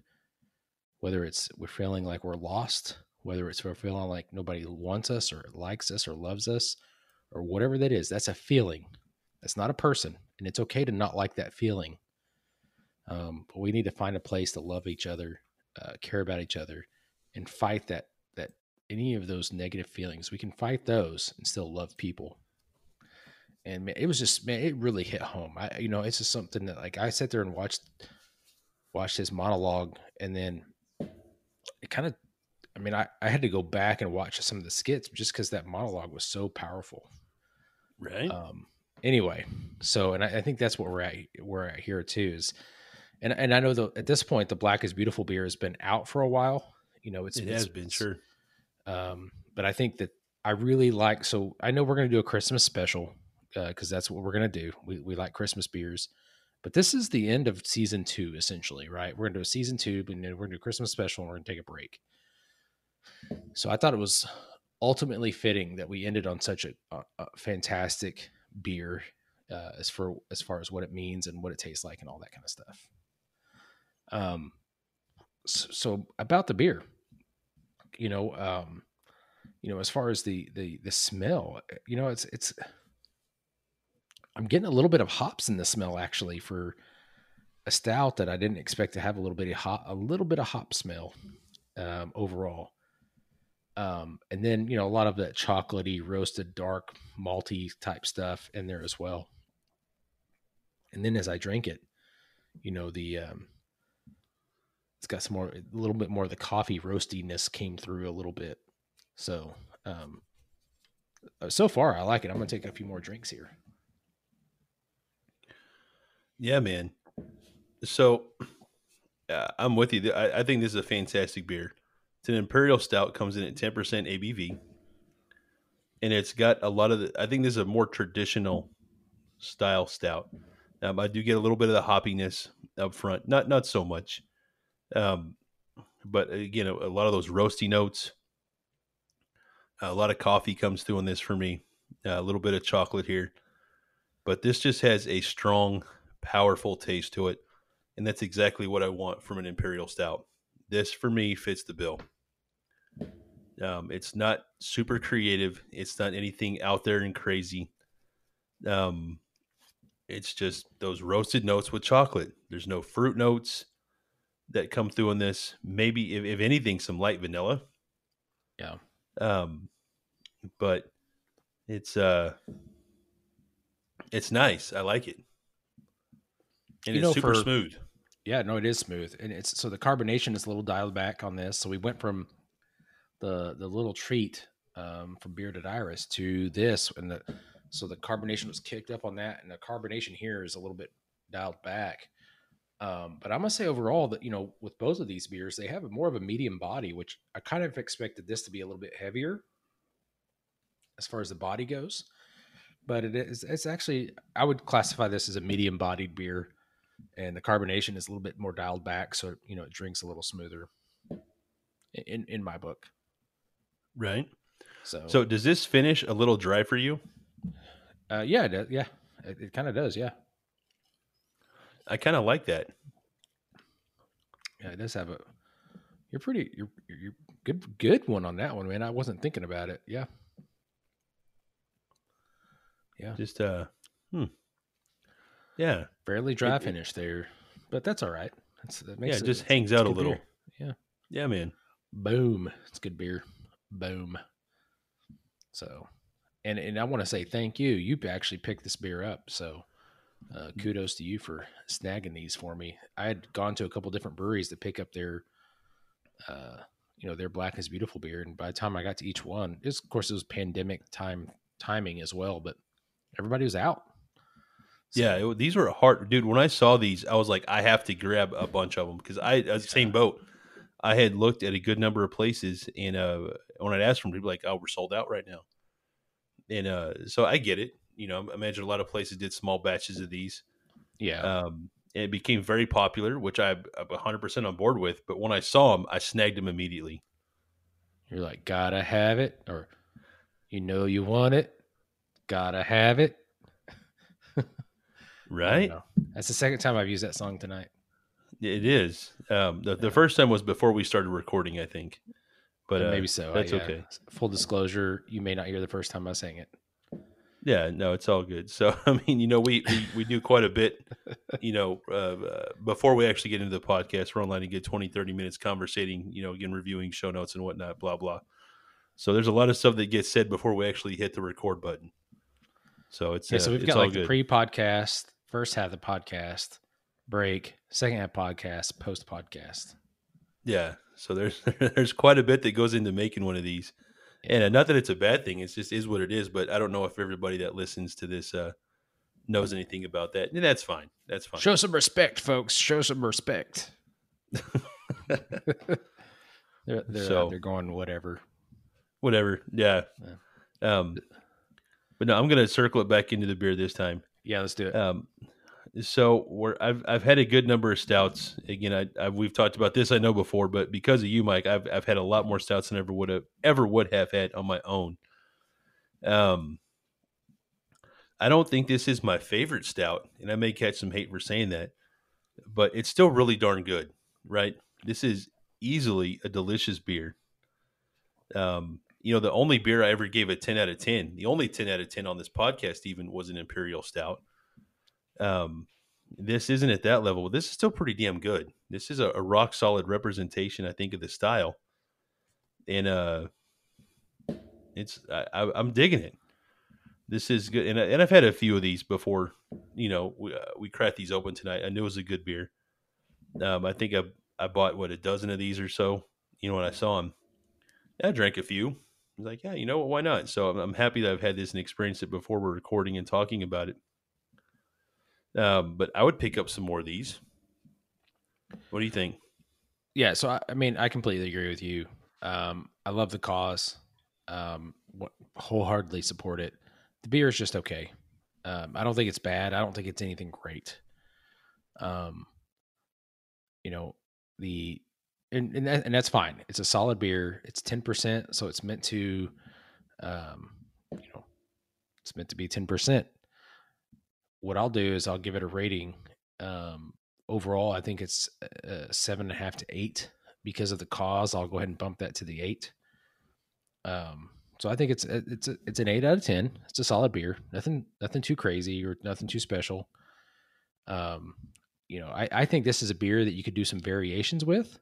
whether it's we're feeling like we're lost, whether it's we're feeling like nobody wants us or likes us or loves us, or whatever that is, that's a feeling. That's not a person. And it's okay to not like that feeling. Um, but we need to find a place to love each other, uh, care about each other, and fight that that any of those negative feelings. We can fight those and still love people. And man, it was just man, it really hit home. I you know, it's just something that like I sat there and watched watched his monologue and then it kind of I mean, I, I had to go back and watch some of the skits just because that monologue was so powerful. Right. Um, anyway, so and I, I, think that's what we're at we're at here too is and and I know that at this point the Black is Beautiful beer has been out for a while. You know, it's it has been sure. Um, but I think that I really like so I know we're gonna do a Christmas special because uh, that's what we're gonna do. We we like Christmas beers. But this is the end of season two, essentially, right? We're gonna do a season two, and then we're gonna do a Christmas special and we're gonna take a break. So I thought it was ultimately fitting that we ended on such a, a, a fantastic beer uh, as for as far as what it means and what it tastes like and all that kind of stuff. Um, so, so about the beer, you know, um, you know, as far as the the the smell, you know, it's it's I'm getting a little bit of hops in the smell actually for a stout that I didn't expect to have a little bit of hop, a little bit of hop smell um, overall. Um, and then you know a lot of that chocolatey, roasted, dark, malty type stuff in there as well. And then as I drink it, you know the um, it's got some more, a little bit more of the coffee roastiness came through a little bit. So um, uh, so far I like it. I'm gonna take a few more drinks here. Yeah, man. So uh, I'm with you. I, I, think this is a fantastic beer. It's an imperial stout, comes in at 10% ABV, and it's got a lot of the. I think this is a more traditional style stout. Um, I do get a little bit of the hoppiness up front, not not so much, um, but again, a, a lot of those roasty notes. A lot of coffee comes through in this for me. Uh, a little bit of chocolate here, but this just has a strong powerful taste to it. And that's exactly what I want from an Imperial Stout. This, for me, fits the bill. Um, it's not super creative. It's not anything out there and crazy. Um, it's just those roasted notes with chocolate. There's no fruit notes that come through in this. Maybe, if, if anything, some light vanilla. Yeah. Um, but it's uh, it's nice. I like it and you it's know, super for, smooth. Yeah, no, it is smooth, and it's so the carbonation is a little dialed back on this. So we went from the the little treat um, from Bearded Iris to this, and the so the carbonation was kicked up on that, and the carbonation here is a little bit dialed back. Um, but I'm gonna say overall that you know with both of these beers, they have a more of a medium body, which I kind of expected this to be a little bit heavier as far as the body goes. But it is it's actually I would classify this as a medium bodied beer and the carbonation is a little bit more dialed back, so you know it drinks a little smoother. In in my book, right? So, so does this finish a little dry for you? Uh, yeah, it yeah, it, it kind of does. Yeah, I kind of like that. Yeah, it does have a. You're pretty. You're you're good. Good one on that one, man. I wasn't thinking about it. Yeah. Yeah. Just uh. Hmm. Yeah, fairly dry it, finish there, but that's all right. That's, that makes yeah, it, it just hangs out a little. Beer. Yeah, yeah, man. Boom. It's good beer. Boom. So, and and I want to say thank you. You actually picked this beer up, so uh, kudos to you for snagging these for me. I had gone to a couple different breweries to pick up their, uh, you know, their Black is Beautiful beer, and by the time I got to each one, it's, of course it was pandemic time timing as well, but everybody was out. So, yeah, it, these were hard, dude. When I saw these, I was like, I have to grab a bunch of them because I, I the same boat. I had looked at a good number of places, and uh, when I'd asked them, people like, "Oh, we're sold out right now." And uh, so I get it. You know, I imagine a lot of places did small batches of these. Yeah. Um, it became very popular, which I, I'm 100% on board with. But when I saw them, I snagged them immediately. You're like, gotta have it, or you know you want it, gotta have it. right? That's the second time I've used that song tonight. It is. Um, the, the first time was before we started recording, I think. But uh, maybe so. That's yeah. okay. Full disclosure, you may not hear the first time I sang it. Yeah, no, it's all good. So, I mean, you know, we we, we do quite a bit, you know, uh, uh, before we actually get into the podcast, we're online and get 20, 30 minutes conversating, you know, again, reviewing show notes and whatnot, blah, blah. So there's a lot of stuff that gets said before we actually hit the record button. So it's, yeah, so uh, we've it's got all like good. the pre podcast, first half of the podcast, break, second half podcast, post podcast. Yeah. So there's there's quite a bit that goes into making one of these. And uh, not that it's a bad thing, it's just is what it is. But I don't know if everybody that listens to this uh, knows anything about that. And that's fine. That's fine. Show some respect, folks. Show some respect. they're they're, So- they're going whatever. Whatever. Yeah. Um, but no, I'm gonna circle it back into the beer this time. Yeah, let's do it. Um, so we're I've I've had a good number of stouts. Again, I, I we've talked about this I know before, but because of you, Mike, I've I've had a lot more stouts than ever would have ever would have had on my own. Um, I don't think this is my favorite stout, and I may catch some hate for saying that, but it's still really darn good, right? This is easily a delicious beer. Um, you know, the only beer I ever gave a 10 out of 10, the only 10 out of 10 on this podcast even was an Imperial Stout. Um, this isn't at that level, this is still pretty damn good. This is a, a rock solid representation, I think, of the style. And uh, it's I, I'm digging it. This is good, and, I, and I've had a few of these before. You know, we uh, we cracked these open tonight. I knew it was a good beer. Um, I think I I bought what a dozen of these or so. You know, when I saw them, I drank a few. I was like, yeah, you know what? Why not? So I'm, I'm happy that I've had this and experienced it before we're recording and talking about it. Um, but I would pick up some more of these. What do you think? Yeah, so I, I mean, I completely agree with you. Um, I love the cause. Um, wholeheartedly support it. The beer is just okay. Um, I don't think it's bad. I don't think it's anything great. Um, you know, the and and, that, and that's fine. It's a solid beer. It's ten percent, so it's meant to, um, you know, it's meant to be ten percent. What I'll do is I'll give it a rating. Um, overall, I think it's uh, seven and a half to eight because of the cause. I'll go ahead and bump that to the eight. Um, so I think it's it's it's an eight out of ten. It's a solid beer. Nothing nothing too crazy or nothing too special. Um, you know, I, I think this is a beer that you could do some variations with.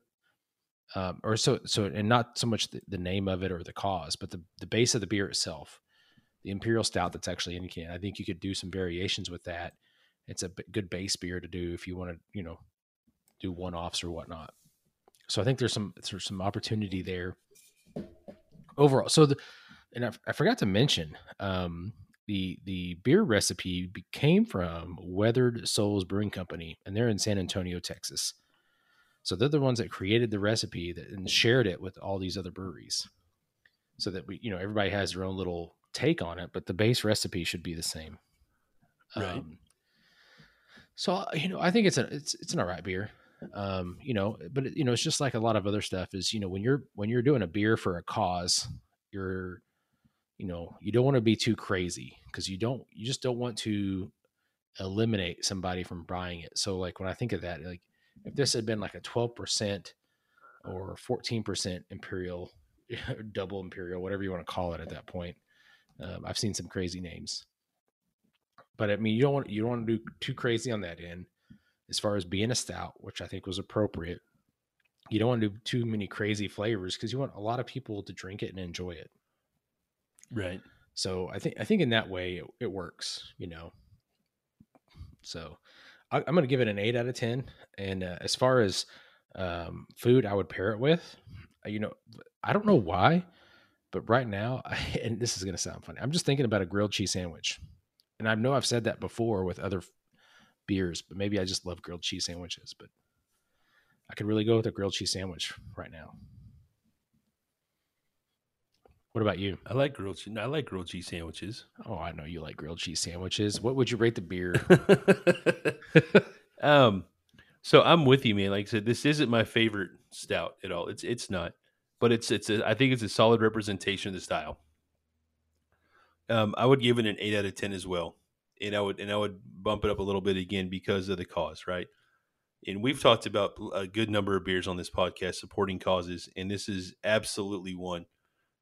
Um, or so so and not so much the, the name of it or the cause, but the the base of the beer itself, the imperial stout that's actually in a can. I think you could do some variations with that. It's a good base beer to do if you want to, you know, do one offs or whatnot. So I think there's some there's some opportunity there overall. So the and I, I forgot to mention um, the the beer recipe came from Weathered Souls Brewing Company, and they're in San Antonio, Texas. So they're the ones that created the recipe that, and shared it with all these other breweries, so that we you know everybody has their own little take on it, but the base recipe should be the same. Right. Um, so you know, I think it's a it's it's an alright beer um you know but it, you know it's just like a lot of other stuff is you know when you're when you're doing a beer for a cause you're you know you don't want to be too crazy because you don't you just don't want to eliminate somebody from buying it so like when i think of that like if this had been like a 12% or 14% imperial double imperial whatever you want to call it at that point um, i've seen some crazy names but i mean you don't want you don't want to do too crazy on that end as far as being a stout, which I think was appropriate. you don't want to do too many crazy flavors because you want a lot of people to drink it and enjoy it. Right. So I think I think in that way it, it works, you know. So I, am going to give it an eight out of ten. And uh, as far as um, food, I would pair it with, uh, you know, I don't know why, but right now, and this is going to sound funny, I'm just thinking about a grilled cheese sandwich. And I know I've said that before with other beers, but maybe I just love grilled cheese sandwiches. But I could really go with a grilled cheese sandwich right now. What about you? I like grilled cheese. I like grilled cheese sandwiches. Oh, I know you like grilled cheese sandwiches. What would you rate the beer? um, so I'm with you, man. Like I said, this isn't my favorite stout at all. It's it's not, but it's it's a, I think it's a solid representation of the style. Um, I would give it an eight out of ten as well, and I would and I would bump it up a little bit again because of the cause, right? And we've talked about a good number of beers on this podcast supporting causes, and this is absolutely one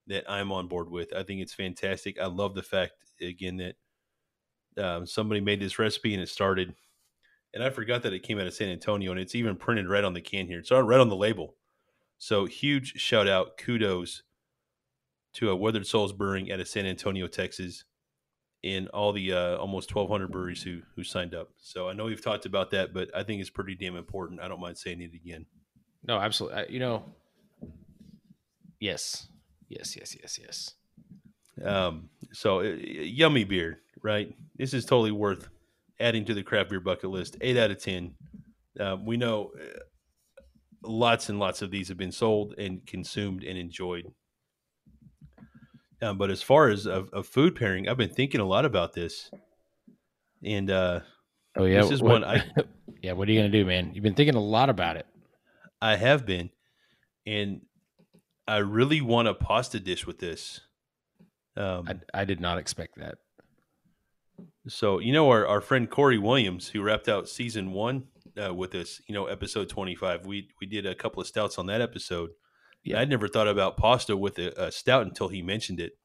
that I'm on board with. I think it's fantastic. I love the fact again that um, somebody made this recipe and it started, and I forgot that it came out of San Antonio, and it's even printed right on the can here. It's on right on the label. So huge shout out, kudos to a uh, Weathered Souls Brewing out of San Antonio, Texas, and all the uh, almost 1,200 breweries who who signed up. So I know we've talked about that, but I think it's pretty damn important. I don't mind saying it again. No, absolutely. You know, yes, Yes, yes, yes, yes. Um, so uh, yummy beer, right? This is totally worth adding to the craft beer bucket list. Eight out of ten. Um, we know uh, lots and lots of these have been sold and consumed and enjoyed. Um, but as far as a, food pairing, I've been thinking a lot about this, and uh, oh yeah, this is what, one I. yeah, what are you gonna do, man? You've been thinking a lot about it. I have been, and I really want a pasta dish with this. Um, I, I did not expect that. So you know our, our friend Corey Williams, who wrapped out season one uh, with us, you know, episode twenty five. We we did a couple of stouts on that episode. Yeah, I'd never thought about pasta with a, a, stout until he mentioned it.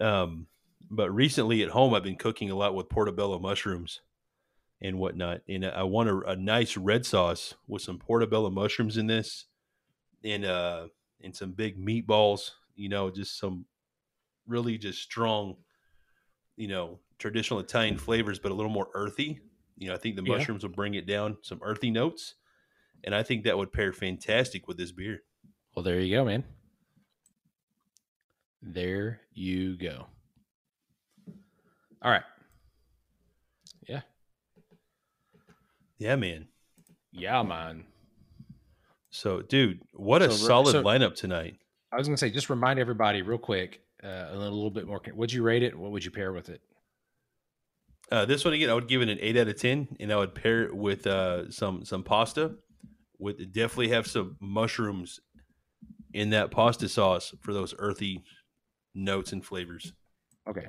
Um, but recently at home, I've been cooking a lot with portobello mushrooms and whatnot, and I want a, a nice red sauce with some portobello mushrooms in this, and uh, and some big meatballs, you know, just some really just strong, you know, traditional Italian flavors, but a little more earthy. You know, I think the yeah. mushrooms will bring it down some earthy notes. And I think that would pair fantastic with this beer. Well, there you go, man. There you go. All right. Yeah. Yeah, man. Yeah, man. So, dude, what a so, solid so, lineup tonight. I was going to say, just remind everybody real quick, uh, a little bit more. Would you rate it? What would you pair with it? Uh, this one again, I would give it an eight out of ten, and I would pair it with uh, some some pasta. With definitely have some mushrooms in that pasta sauce for those earthy notes and flavors. Okay.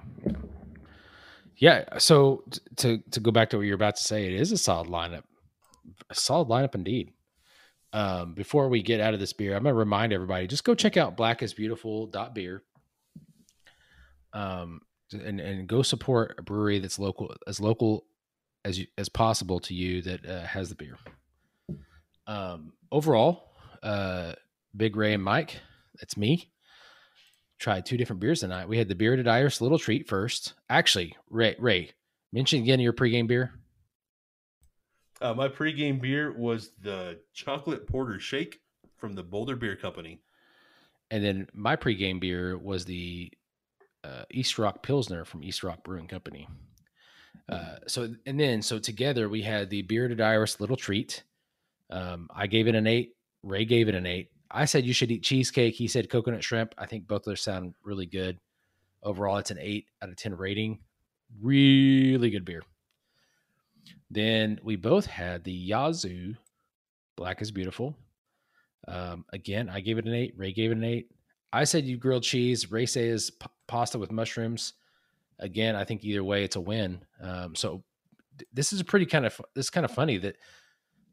Yeah. So to to go back to what you're about to say, it is a solid lineup, a solid lineup indeed um, before we get out of this beer, I'm going to remind everybody just go check out blackisbeautiful.beer. Um, and, and go support a brewery that's local, as local as you, as possible to you that uh, has the beer. Um, overall, uh, Big Ray and Mike, that's me. Tried two different beers tonight. We had the Bearded Iris Little Treat first. Actually, Ray, Ray, mention again your pregame beer. Uh, my pregame beer was the chocolate porter shake from the Boulder Beer Company. And then my pregame beer was the uh, East Rock Pilsner from East Rock Brewing Company. Uh, so and then so together we had the bearded iris little treat. Um, I gave it an eight. Ray gave it an eight. I said you should eat cheesecake. He said coconut shrimp. I think both of those sound really good. Overall, it's an eight out of ten rating. Really good beer. Then we both had the Yazoo Black is Beautiful. Um, again, I gave it an eight. Ray gave it an eight. I said you grilled cheese. Says p- pasta with mushrooms. Again, I think either way it's a win. Um, so this is a pretty kind of this is kind of funny that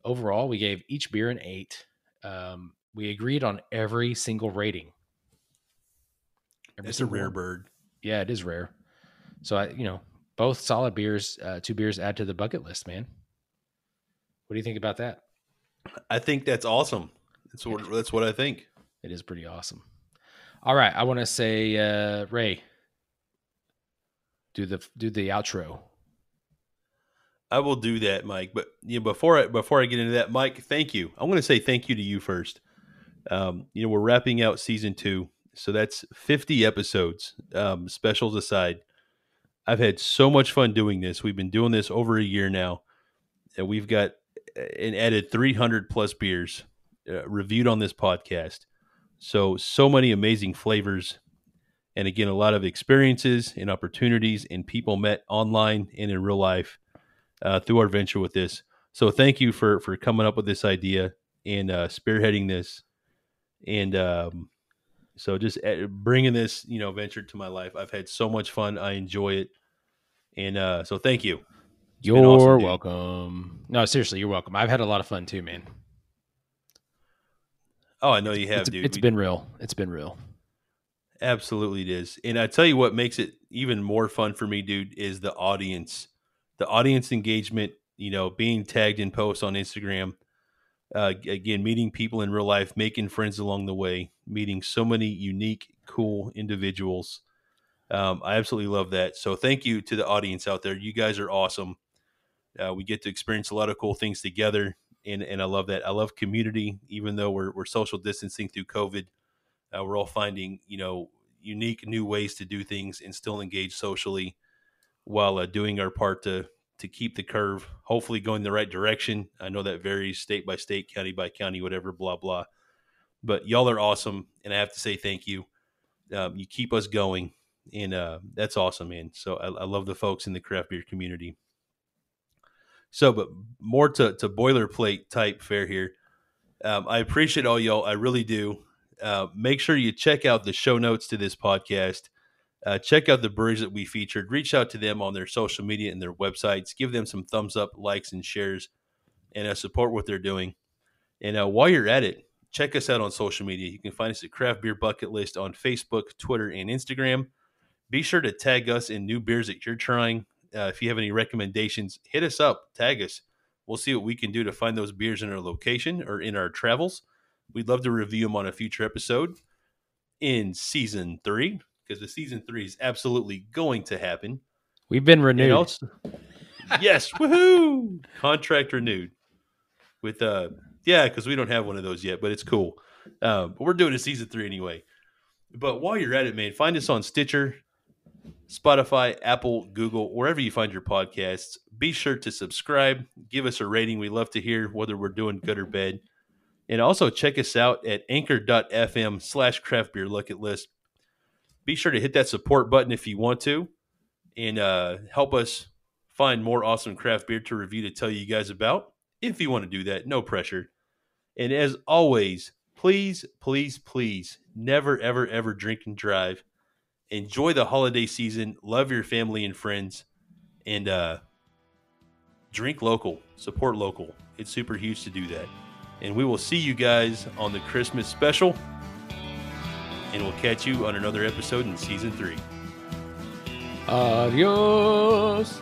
overall we gave each beer an eight. Um, we agreed on every single rating. Every it's a rare one. bird. Yeah, it is rare. So I, you know, both solid beers. Uh, two beers add to the bucket list, man. What do you think about that? I think that's awesome. That's what that's what I think. It is pretty awesome. All right, I want to say, uh, Ray, do the do the outro. I will do that, Mike. But you know, before I before I get into that, Mike, thank you. I want to say thank you to you first. Um, you know, we're wrapping out season two, so that's fifty episodes. Um, specials aside, I've had so much fun doing this. We've been doing this over a year now, and we've got and added three hundred plus beers uh, reviewed on this podcast. So so many amazing flavors, and again, a lot of experiences and opportunities and people met online and in real life uh, through our venture with this. So thank you for for coming up with this idea and uh, spearheading this, and um, so just uh, bringing this you know venture to my life. I've had so much fun. I enjoy it, and uh, so thank you. It's you're awesome, welcome. No, seriously, you're welcome. I've had a lot of fun too, man. Oh, I know you have, it's, dude. It's we, been real. It's been real. Absolutely, it is. And I tell you what makes it even more fun for me, dude, is the audience the audience engagement, you know, being tagged in posts on Instagram, uh, again, meeting people in real life, making friends along the way, meeting so many unique, cool individuals. Um, I absolutely love that. So thank you to the audience out there. You guys are awesome. Uh, we get to experience a lot of cool things together, and and I love that. I love community, even though we're we're social distancing through COVID. Uh, we're all finding you know unique new ways to do things and still engage socially while uh, doing our part to to keep the curve hopefully going the right direction. I know that varies state by state, county by county, whatever, blah blah. But y'all are awesome, and I have to say thank you. Um, you keep us going, and uh, that's awesome, man. So I, I, love the folks in the craft beer community. So, but more to to boilerplate type fare here. Um, I appreciate all y'all. I really do. Uh, make sure you check out the show notes to this podcast uh, check out the breweries that we featured. Reach out to them on their social media and their websites. Give them some thumbs up, likes, and shares, and uh, support what they're doing. And uh, while you're at it, check us out on social media. You can find us at Craft Beer Bucket List on Facebook, Twitter, and Instagram. Be sure to tag us in new beers that you're trying. Uh, if you have any recommendations, hit us up, tag us. We'll see what we can do to find those beers in our location or in our travels. We'd love to review them on a future episode in season three because the season three is absolutely going to happen. We've been renewed. Also, yes, woohoo! Contract renewed with uh yeah, because we don't have one of those yet, but it's cool. Um, but we're doing a season three anyway. But while you're at it, man, find us on Stitcher, Spotify, Apple, Google, wherever you find your podcasts. Be sure to subscribe, give us a rating. We love to hear whether we're doing good or bad. And also check us out at anchor.fm slash craft beer bucket list be sure to hit that support button if you want to and uh, help us find more awesome craft beer to review to tell you guys about. If you want to do that, no pressure. And as always, please, please, please never, ever, ever drink and drive. Enjoy the holiday season. Love your family and friends. And uh, drink local, support local. It's super huge to do that. And we will see you guys on the Christmas special and we'll catch you on another episode in season three. Adios.